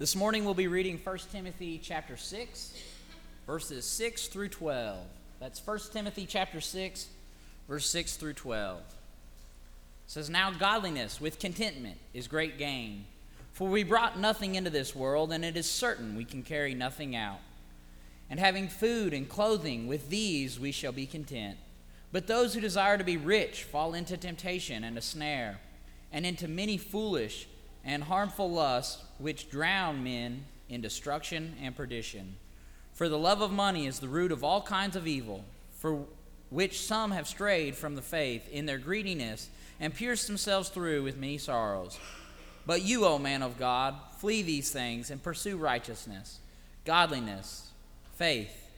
This morning we'll be reading 1 Timothy chapter 6, verses 6 through 12. That's 1 Timothy chapter 6, verse 6 through 12. It says, Now godliness with contentment is great gain. For we brought nothing into this world, and it is certain we can carry nothing out. And having food and clothing, with these we shall be content. But those who desire to be rich fall into temptation and a snare, and into many foolish and harmful lusts which drown men in destruction and perdition. For the love of money is the root of all kinds of evil, for which some have strayed from the faith in their greediness and pierced themselves through with many sorrows. But you, O man of God, flee these things and pursue righteousness, godliness, faith,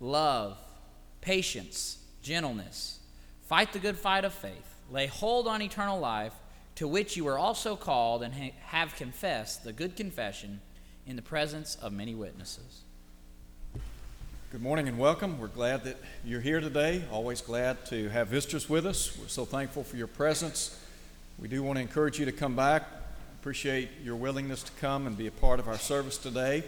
love, patience, gentleness. Fight the good fight of faith. Lay hold on eternal life to which you were also called and ha- have confessed the good confession in the presence of many witnesses. Good morning and welcome. We're glad that you're here today. Always glad to have visitors with us. We're so thankful for your presence. We do want to encourage you to come back. Appreciate your willingness to come and be a part of our service today.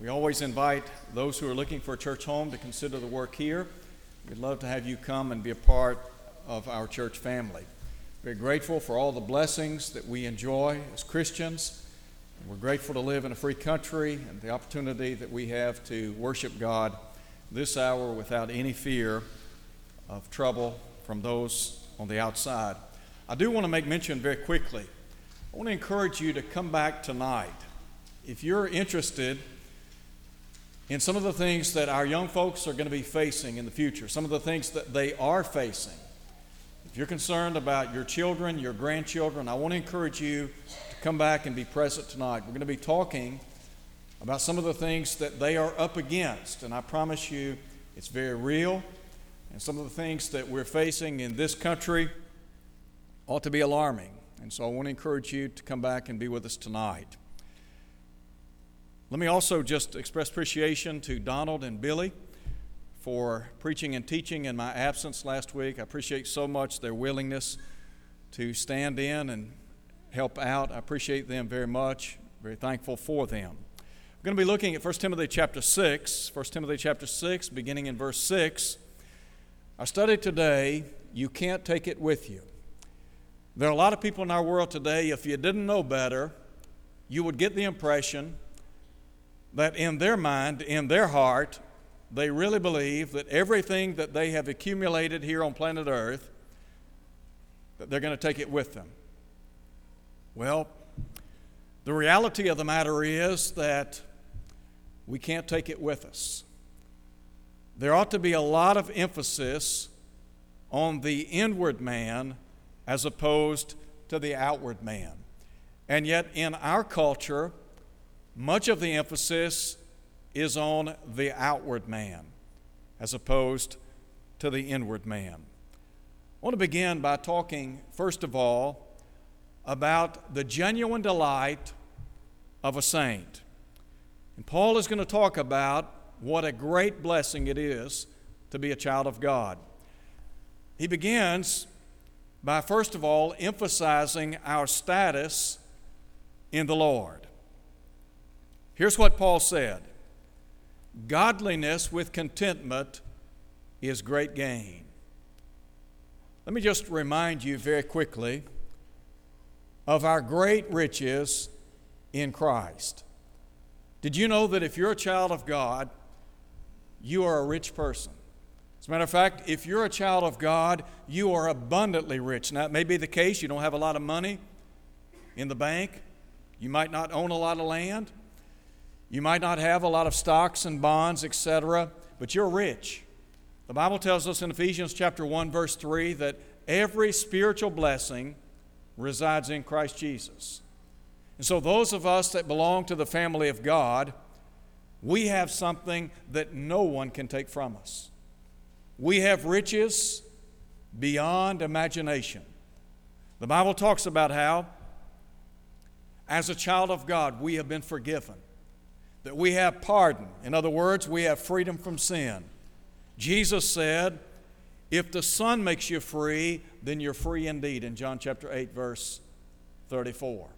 We always invite those who are looking for a church home to consider the work here. We'd love to have you come and be a part of our church family. Very grateful for all the blessings that we enjoy as Christians. We're grateful to live in a free country and the opportunity that we have to worship God this hour without any fear of trouble from those on the outside. I do want to make mention very quickly. I want to encourage you to come back tonight. If you're interested in some of the things that our young folks are going to be facing in the future, some of the things that they are facing, if you're concerned about your children, your grandchildren, I want to encourage you to come back and be present tonight. We're going to be talking about some of the things that they are up against, and I promise you it's very real. And some of the things that we're facing in this country ought to be alarming. And so I want to encourage you to come back and be with us tonight. Let me also just express appreciation to Donald and Billy for preaching and teaching in my absence last week. I appreciate so much their willingness to stand in and help out. I appreciate them very much. Very thankful for them. We're going to be looking at 1 Timothy chapter 6. 1 Timothy chapter 6, beginning in verse 6. Our study today, you can't take it with you. There are a lot of people in our world today, if you didn't know better, you would get the impression that in their mind, in their heart, they really believe that everything that they have accumulated here on planet Earth, that they're going to take it with them. Well, the reality of the matter is that we can't take it with us. There ought to be a lot of emphasis on the inward man as opposed to the outward man. And yet, in our culture, much of the emphasis is on the outward man as opposed to the inward man. I want to begin by talking, first of all, about the genuine delight of a saint. And Paul is going to talk about what a great blessing it is to be a child of God. He begins by, first of all, emphasizing our status in the Lord. Here's what Paul said Godliness with contentment is great gain. Let me just remind you very quickly of our great riches in Christ. Did you know that if you're a child of God, you are a rich person? As a matter of fact, if you're a child of God, you are abundantly rich. Now, it may be the case you don't have a lot of money in the bank, you might not own a lot of land, you might not have a lot of stocks and bonds, etc., but you're rich. The Bible tells us in Ephesians chapter 1 verse 3 that every spiritual blessing resides in Christ Jesus. And so those of us that belong to the family of God, we have something that no one can take from us. We have riches beyond imagination. The Bible talks about how as a child of God we have been forgiven that we have pardon. In other words, we have freedom from sin. Jesus said, If the Son makes you free, then you're free indeed, in John chapter 8, verse 34.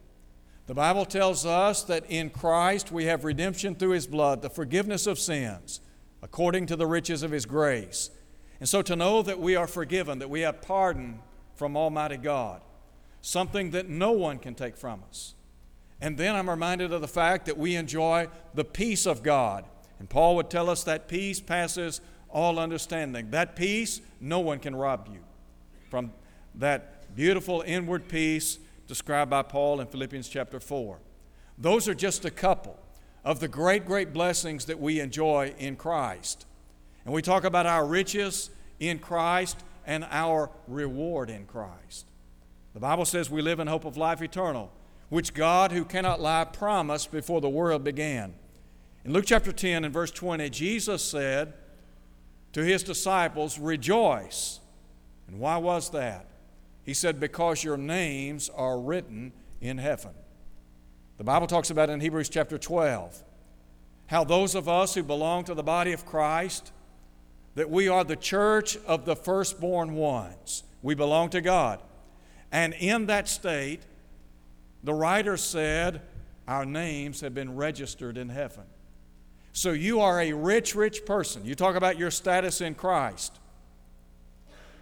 The Bible tells us that in Christ we have redemption through His blood, the forgiveness of sins, according to the riches of His grace. And so to know that we are forgiven, that we have pardon from Almighty God, something that no one can take from us. And then I'm reminded of the fact that we enjoy the peace of God. And Paul would tell us that peace passes all understanding. That peace, no one can rob you from that beautiful inward peace described by Paul in Philippians chapter 4. Those are just a couple of the great, great blessings that we enjoy in Christ. And we talk about our riches in Christ and our reward in Christ. The Bible says we live in hope of life eternal, which God, who cannot lie, promised before the world began. In Luke chapter 10 and verse 20, Jesus said to his disciples, Rejoice. And why was that? He said, Because your names are written in heaven. The Bible talks about in Hebrews chapter 12 how those of us who belong to the body of Christ, that we are the church of the firstborn ones. We belong to God. And in that state, the writer said, Our names have been registered in heaven. So you are a rich, rich person. You talk about your status in Christ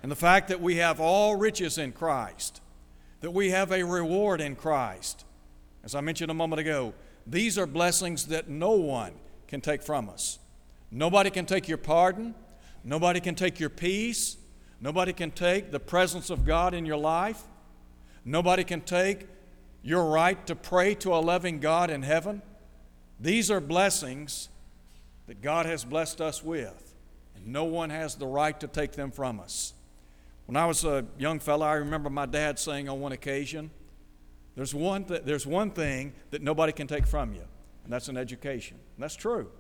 and the fact that we have all riches in Christ, that we have a reward in Christ. As I mentioned a moment ago, these are blessings that no one can take from us. Nobody can take your pardon, nobody can take your peace, nobody can take the presence of God in your life, nobody can take your right to pray to a loving God in heaven. These are blessings that God has blessed us with, and no one has the right to take them from us. When I was a young fellow, I remember my dad saying on one occasion, there's one, th- there's one thing that nobody can take from you, and that's an education. And that's true.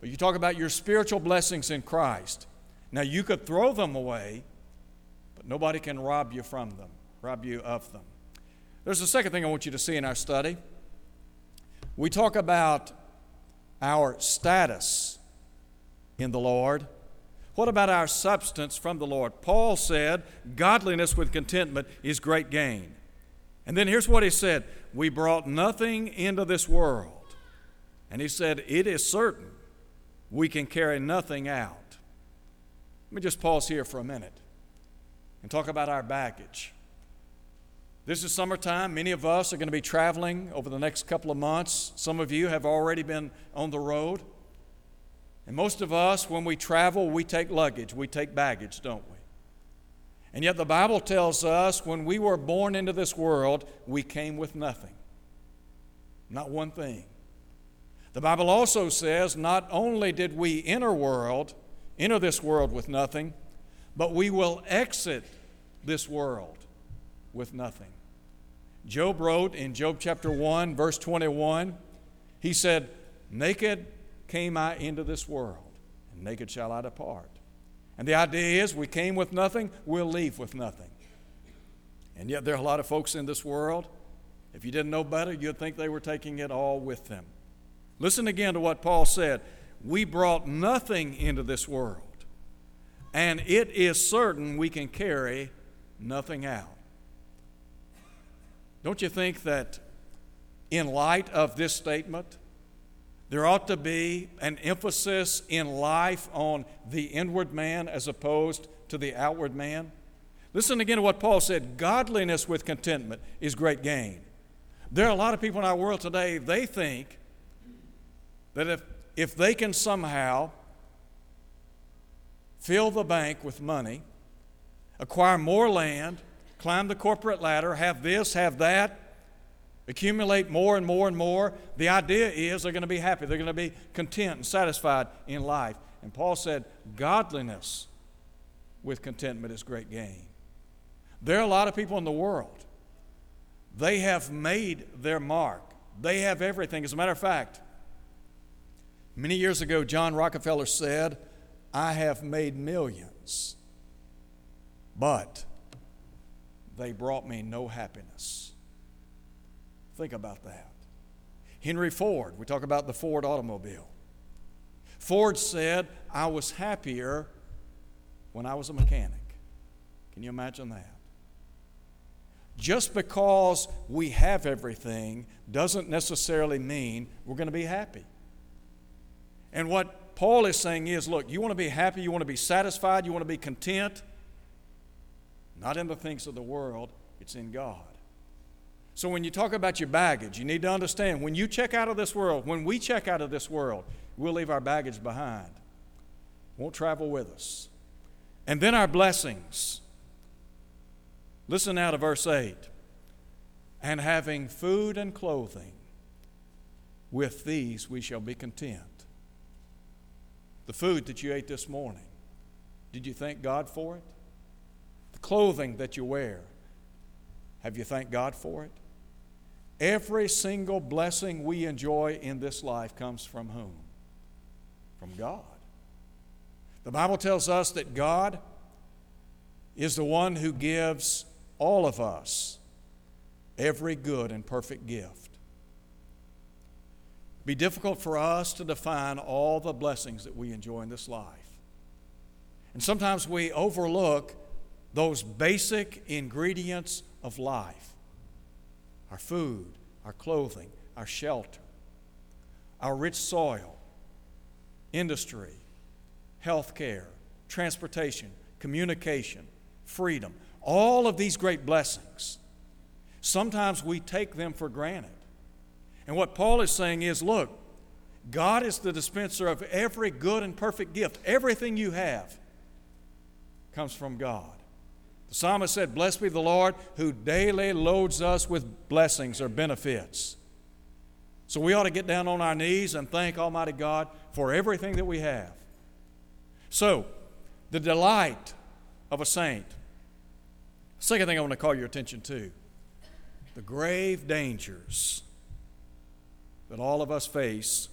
But you talk about your spiritual blessings in Christ. Now, you could throw them away, but nobody can rob you from them, rob you of them. There's a second thing I want you to see in our study. We talk about our status in the Lord what about our substance from the Lord? Paul said, Godliness with contentment is great gain. And then here's what he said We brought nothing into this world. And he said, It is certain we can carry nothing out. Let me just pause here for a minute and talk about our baggage. This is summertime. Many of us are going to be traveling over the next couple of months. Some of you have already been on the road. And most of us, when we travel, we take luggage, we take baggage, don't we? And yet the Bible tells us when we were born into this world, we came with nothing. Not one thing. The Bible also says not only did we enter world, enter this world with nothing, but we will exit this world with nothing. Job wrote in Job chapter 1, verse 21, he said, Naked came I into this world, and naked shall I depart. And the idea is we came with nothing, we'll leave with nothing. And yet there are a lot of folks in this world, if you didn't know better, you'd think they were taking it all with them. Listen again to what Paul said. We brought nothing into this world, and it is certain we can carry nothing out. Don't you think that in light of this statement, there ought to be an emphasis in life on the inward man as opposed to the outward man. Listen again to what Paul said godliness with contentment is great gain. There are a lot of people in our world today, they think that if, if they can somehow fill the bank with money, acquire more land, climb the corporate ladder, have this, have that, accumulate more and more and more. The idea is they're going to be happy, they're going to be content and satisfied in life. And Paul said, Godliness with contentment is great gain. There are a lot of people in the world, they have made their mark, they have everything. As a matter of fact, many years ago, John Rockefeller said, I have made millions, but they brought me no happiness. Think about that. Henry Ford, we talk about the Ford automobile. Ford said, I was happier when I was a mechanic. Can you imagine that? just because we have everything doesn't necessarily mean we're going to be happy. And what Paul is saying is look, you want to be happy, you want to be satisfied, you want to be content, not in the things of the world, it's in God. So when you talk about your baggage, you need to understand when you check out of this world, when we check out of this world, we'll leave our baggage behind. Won't travel with us. And then our blessings. Listen now to verse 8. And having food and clothing, with these we shall be content. The food that you ate this morning, did you thank God for it? Clothing that you wear, have you thanked God for it? Every single blessing we enjoy in this life comes from whom? From God. The Bible tells us that God is the one who gives all of us every good and perfect gift. It'd Be difficult for us to define all the blessings that we enjoy in this life. And sometimes we overlook those basic ingredients of life our food, our clothing, our shelter, our rich soil, industry, health care, transportation, communication, freedom, all of these great blessings. Sometimes we take them for granted. And what Paul is saying is look, God is the dispenser of every good and perfect gift. Everything you have comes from God. The psalmist said, Blessed be the Lord who daily loads us with blessings or benefits. So we ought to get down on our knees and thank Almighty God for everything that we have. So, the delight of a saint. Second thing I want to call your attention to the grave dangers that all of us face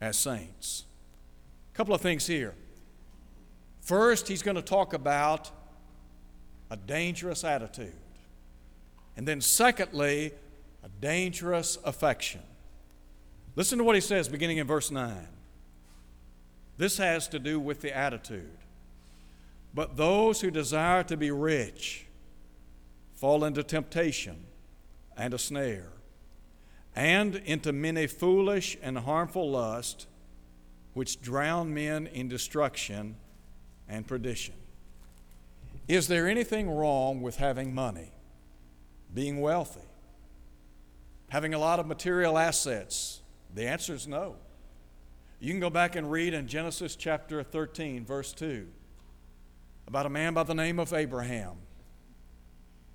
as saints. A couple of things here. First, he's going to talk about a dangerous attitude. And then, secondly, a dangerous affection. Listen to what he says beginning in verse 9. This has to do with the attitude. But those who desire to be rich fall into temptation and a snare, and into many foolish and harmful lusts, which drown men in destruction and perdition. Is there anything wrong with having money, being wealthy, having a lot of material assets? The answer is no. You can go back and read in Genesis chapter 13, verse 2, about a man by the name of Abraham.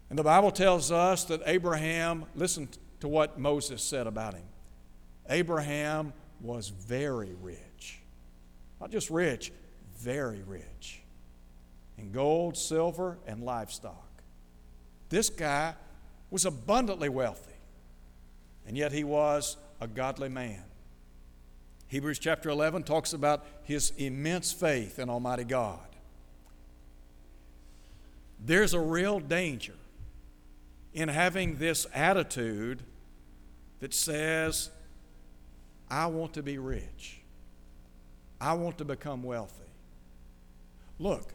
And the Bible tells us that Abraham, listen to what Moses said about him. Abraham was very rich. Not just rich, very rich in gold, silver, and livestock. This guy was abundantly wealthy, and yet he was a godly man. Hebrews chapter 11 talks about his immense faith in Almighty God. There's a real danger in having this attitude that says, I want to be rich. I want to become wealthy. Look,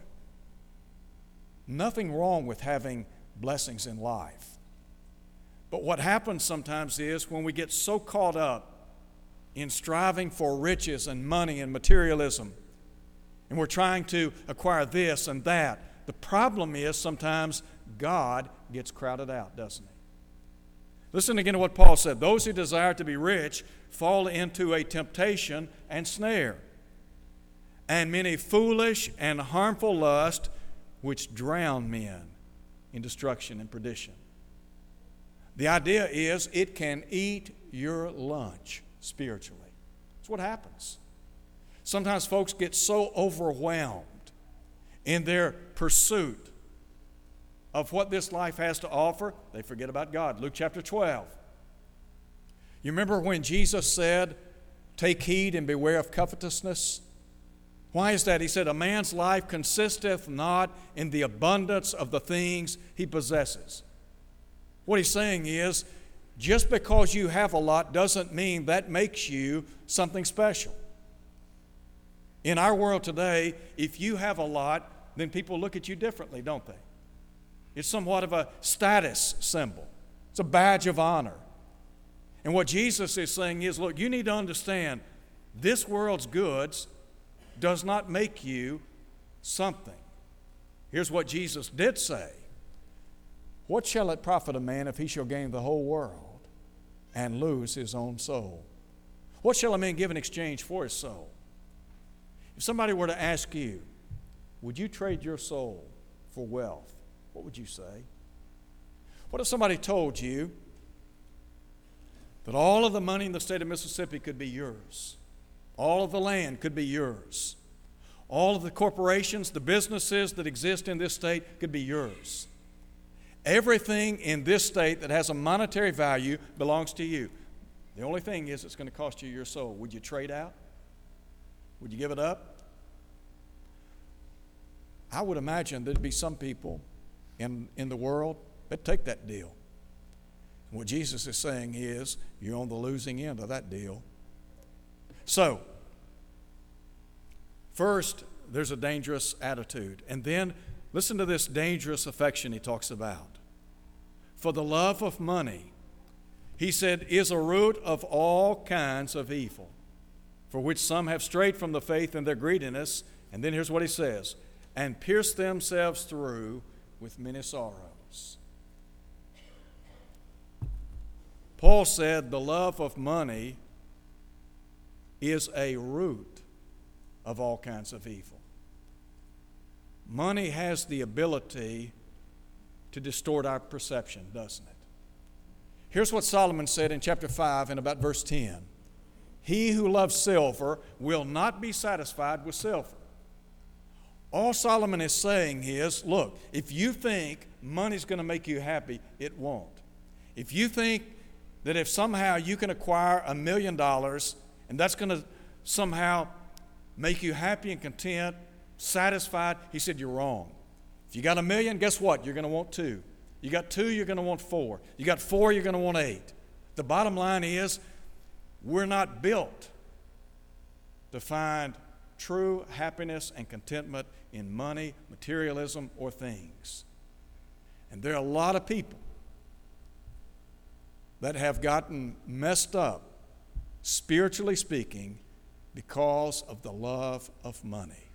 Nothing wrong with having blessings in life. But what happens sometimes is when we get so caught up in striving for riches and money and materialism, and we're trying to acquire this and that, the problem is sometimes God gets crowded out, doesn't he? Listen again to what Paul said those who desire to be rich fall into a temptation and snare, and many foolish and harmful lusts which drown men in destruction and perdition. The idea is it can eat your lunch spiritually. That's what happens. Sometimes folks get so overwhelmed in their pursuit of what this life has to offer, they forget about God. Luke chapter 12. You remember when Jesus said, Take heed and beware of covetousness? Why is that? He said, A man's life consisteth not in the abundance of the things he possesses. What he's saying is, just because you have a lot doesn't mean that makes you something special. In our world today, if you have a lot, then people look at you differently, don't they? it's somewhat of a status symbol, it's a badge of honor. And what Jesus is saying is look, you need to understand this world's goods does not make you something. Here's what Jesus did say What shall it profit a man if he shall gain the whole world and lose his own soul? What shall a man give in exchange for his soul? If somebody were to ask you, Would you trade your soul for wealth? What would you say? What if somebody told you that all of the money in the state of Mississippi could be yours? All of the land could be yours. All of the corporations, the businesses that exist in this state could be yours. Everything in this state that has a monetary value belongs to you. The only thing is, it's going to cost you your soul. Would you trade out? Would you give it up? I would imagine there'd be some people in, in the world that take that deal. What Jesus is saying is, you're on the losing end of that deal. So, first, there's a dangerous attitude. And then, listen to this dangerous affection he talks about. For the love of money, he said, is a root of all kinds of evil, for which some have strayed from the faith in their greediness. And then here's what he says and pierced themselves through with many sorrows. Paul said the love of money is a root of all kinds of evil. Money has the ability to distort our perception, doesn't it? Here's what Solomon said in chapter 5 and about verse 10 He who loves silver will not be satisfied with silver. All Solomon is saying is look, if you think money's going to make you happy, it won't. If you think that if somehow you can acquire a million dollars and that's going to somehow make you happy and content, satisfied, he said, You're wrong. If you got a million, guess what? You're going to want two. You got two, you're going to want four. You got four, you're going to want eight. The bottom line is, we're not built to find true happiness and contentment in money, materialism, or things. And there are a lot of people that have gotten messed up, spiritually speaking, because of the love of money.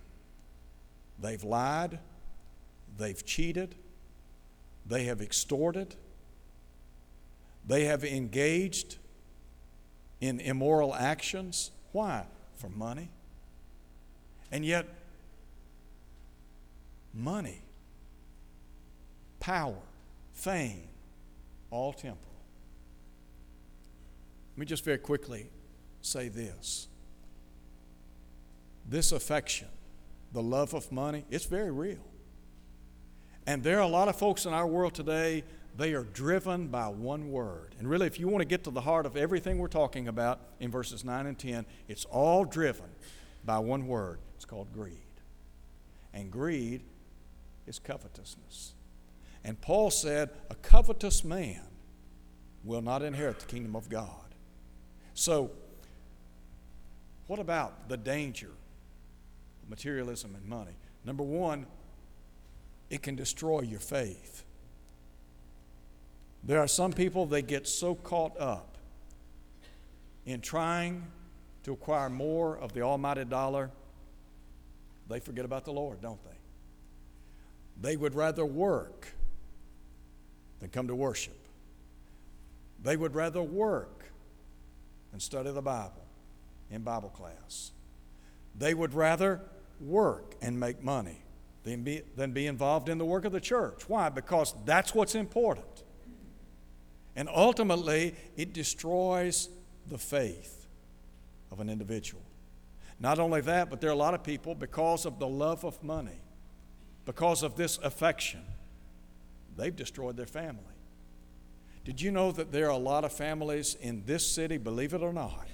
They've lied, they've cheated, they have extorted, they have engaged in immoral actions. Why? For money. And yet, money, power, fame, all temporal. Let me just very quickly say this. This affection, the love of money, it's very real. And there are a lot of folks in our world today, they are driven by one word. And really, if you want to get to the heart of everything we're talking about in verses 9 and 10, it's all driven by one word. It's called greed. And greed is covetousness. And Paul said, A covetous man will not inherit the kingdom of God. So, what about the danger of materialism and money? Number one, it can destroy your faith. There are some people, they get so caught up in trying to acquire more of the almighty dollar, they forget about the Lord, don't they? They would rather work than come to worship. They would rather work than study the Bible in Bible class. They would rather work and make money than be, than be involved in the work of the church. Why? Because that's what's important. And ultimately, it destroys the faith of an individual. Not only that, but there are a lot of people, because of the love of money, because of this affection, they've destroyed their family. Did you know that there are a lot of families in this city, believe it or not,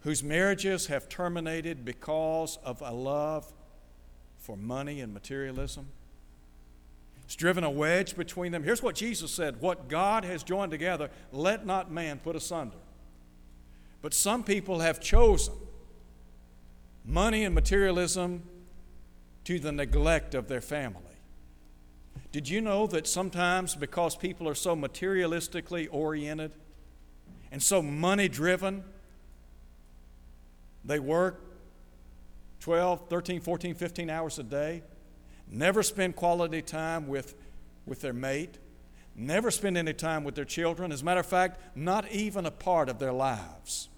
whose marriages have terminated because of a love for money and materialism? It's driven a wedge between them. Here's what Jesus said What God has joined together, let not man put asunder. But some people have chosen money and materialism to the neglect of their family, Did you know that sometimes because people are so materialistically oriented and so money driven, they work 12, 13, 14, 15 hours a day, never spend quality time with, with their mate, never spend any time with their children. As a matter of fact, not even a part of their lives.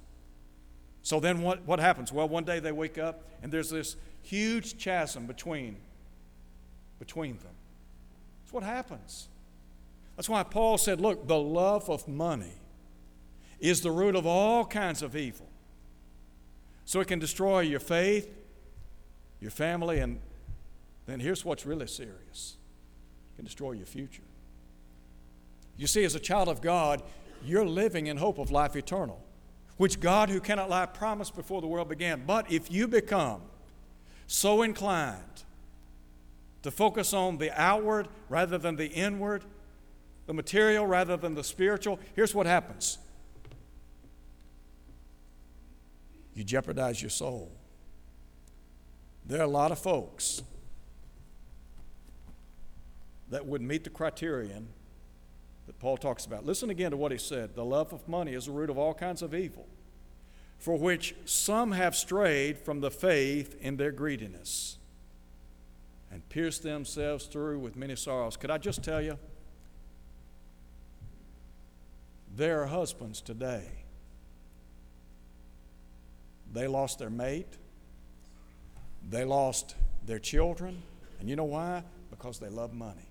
So then what, what happens? Well, one day they wake up and there's this huge chasm between, between them. That's what happens. That's why Paul said, look, the love of money is the root of all kinds of evil. So it can destroy your faith, your family, and then here's what's really serious it can destroy your future. You see, as a child of God, you're living in hope of life eternal, which God, who cannot lie, promised before the world began. But if you become so inclined to focus on the outward rather than the inward, the material rather than the spiritual, here's what happens you jeopardize your soul. There are a lot of folks that would meet the criterion that Paul talks about. Listen again to what he said The love of money is the root of all kinds of evil, for which some have strayed from the faith in their greediness and pierced themselves through with many sorrows. Could I just tell you? There are husbands today. They lost their mate, they lost their children. And you know why? Because they love money,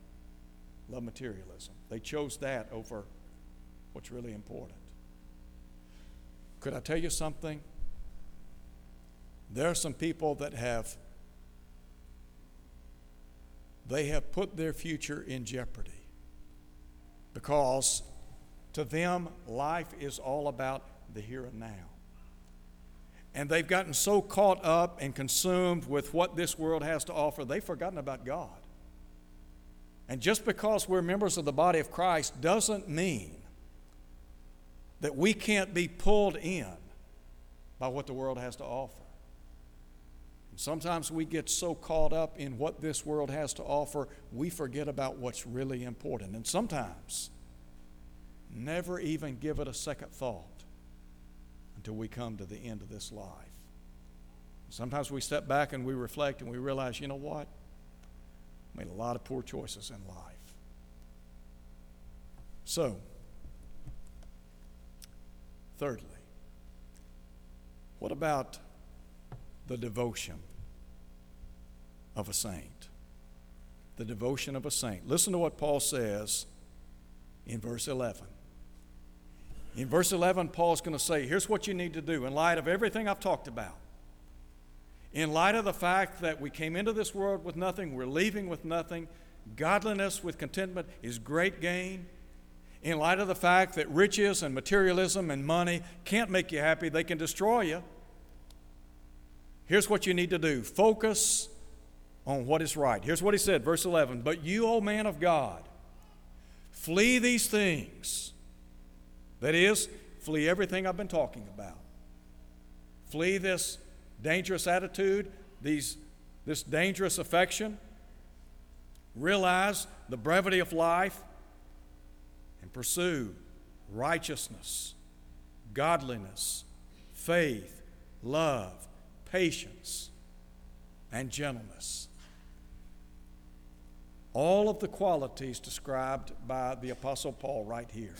love materialism. They chose that over what's really important. Could I tell you something? There are some people that have they have put their future in jeopardy because to them life is all about the here and now. And they've gotten so caught up and consumed with what this world has to offer, they've forgotten about God. And just because we're members of the body of Christ doesn't mean that we can't be pulled in by what the world has to offer. And sometimes we get so caught up in what this world has to offer, we forget about what's really important. And sometimes, never even give it a second thought until we come to the end of this life. Sometimes we step back and we reflect and we realize, you know what? I Made a lot of poor choices in life. So, thirdly, what about the devotion of a saint? The devotion of a saint. Listen to what Paul says in verse 11. In verse 11, Paul's going to say, here's what you need to do in light of everything I've talked about. In light of the fact that we came into this world with nothing, we're leaving with nothing, godliness with contentment is great gain. In light of the fact that riches and materialism and money can't make you happy, they can destroy you. Here's what you need to do focus on what is right. Here's what he said, verse 11 But you, O man of God, flee these things that is, flee everything I've been talking about. Flee this dangerous attitude, these, this dangerous affection. Realize the brevity of life and pursue righteousness, godliness, faith, love, patience, and gentleness. All of the qualities described by the Apostle Paul right here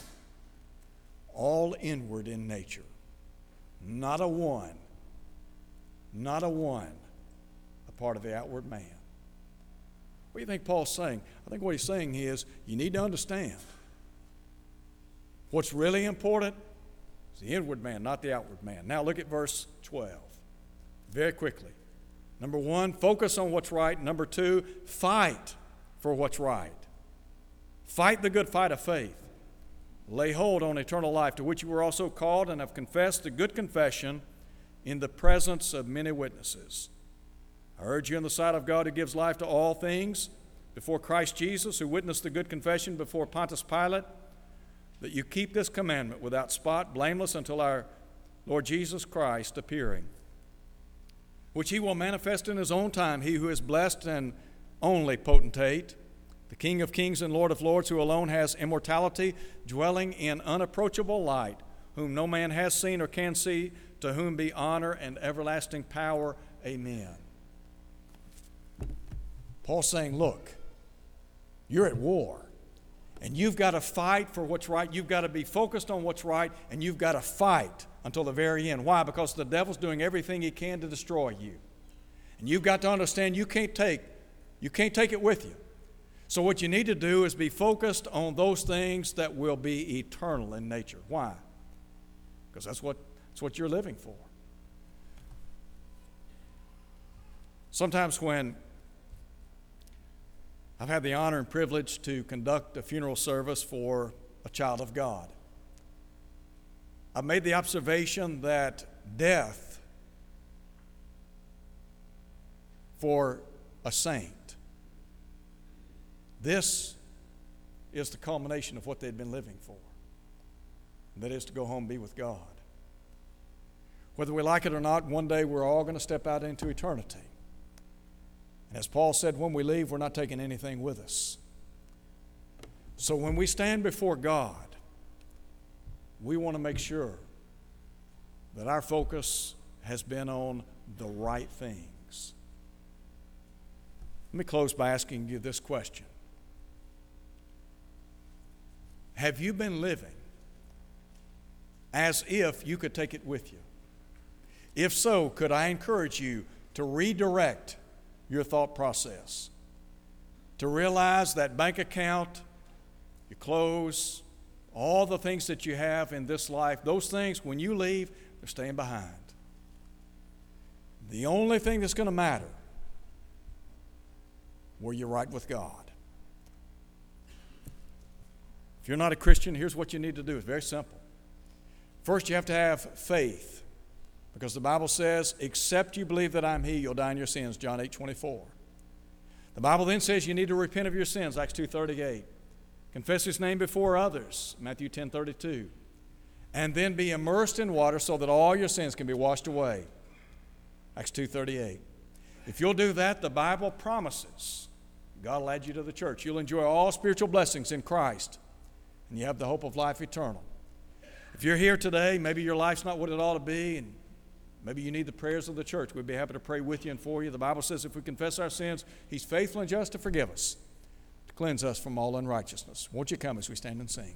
all inward in nature. Not a one, not a one a part of the outward man. What do you think Paul's saying? I think what he's saying is you need to understand what's really important is the inward man, not the outward man. Now look at verse 12 very quickly. Number one, focus on what's right. Number two, fight for what's right. Fight the good fight of faith lay hold on eternal life, to which you were also called and have confessed the good confession in the presence of many witnesses. I urge you in the sight of God who gives life to all things, before Christ Jesus, who witnessed the good confession before Pontius Pilate, that you keep this commandment without spot, blameless until our Lord Jesus Christ appearing, which he will manifest in his own time, he who is blessed and only potentate the King of kings and Lord of lords, who alone has immortality, dwelling in unapproachable light, whom no man has seen or can see, to whom be honor and everlasting power. Amen. Paul's saying, Look, you're at war. And you've got to fight for what's right. You've got to be focused on what's right, and you've got to fight until the very end. Why? Because the devil's doing everything he can to destroy you. And you've got to understand you can't take you can't take it with you. So what you need to do is be focused on those things that will be eternal in nature. Why? Because that's what that's what you're living for. Sometimes when I've had the honor and privilege to conduct a funeral service for a child of God. I've made the observation that death for a saint, this is the culmination of what they'd been living for. That is to go home and be with God. Whether we like it or not, one day we're all going to step out into eternity. And as Paul said, when we leave, we're not taking anything with us. So when we stand before God, we want to make sure that our focus has been on the right things. Let me close by asking you this question Have you been living as if you could take it with you? If so, could I encourage you to redirect your thought process. To realize that bank account, your clothes, all the things that you have in this life, those things, when you leave, they're staying behind. The only thing that's going to matter, were you right with God? If you're not a Christian, here's what you need to do. It's very simple. First, you have to have faith because the Bible says, except you believe that I'm He, you'll die in your sins, John 8 24. The Bible then says you need to repent of your sins, Acts 2 38. Confess His name before others, Matthew 10 32. And then be immersed in water so that all your sins can be washed away, Acts 2 38. If you'll do that, the Bible promises God will add you to the church. You'll enjoy all spiritual blessings in Christ, and you have the hope of life eternal. If you're here today, maybe your life's not what it ought to be, and Maybe you need the prayers of the church. We'd be happy to pray with you and for you. The Bible says if we confess our sins, He's faithful and just to forgive us, to cleanse us from all unrighteousness. Won't you come as we stand and sing?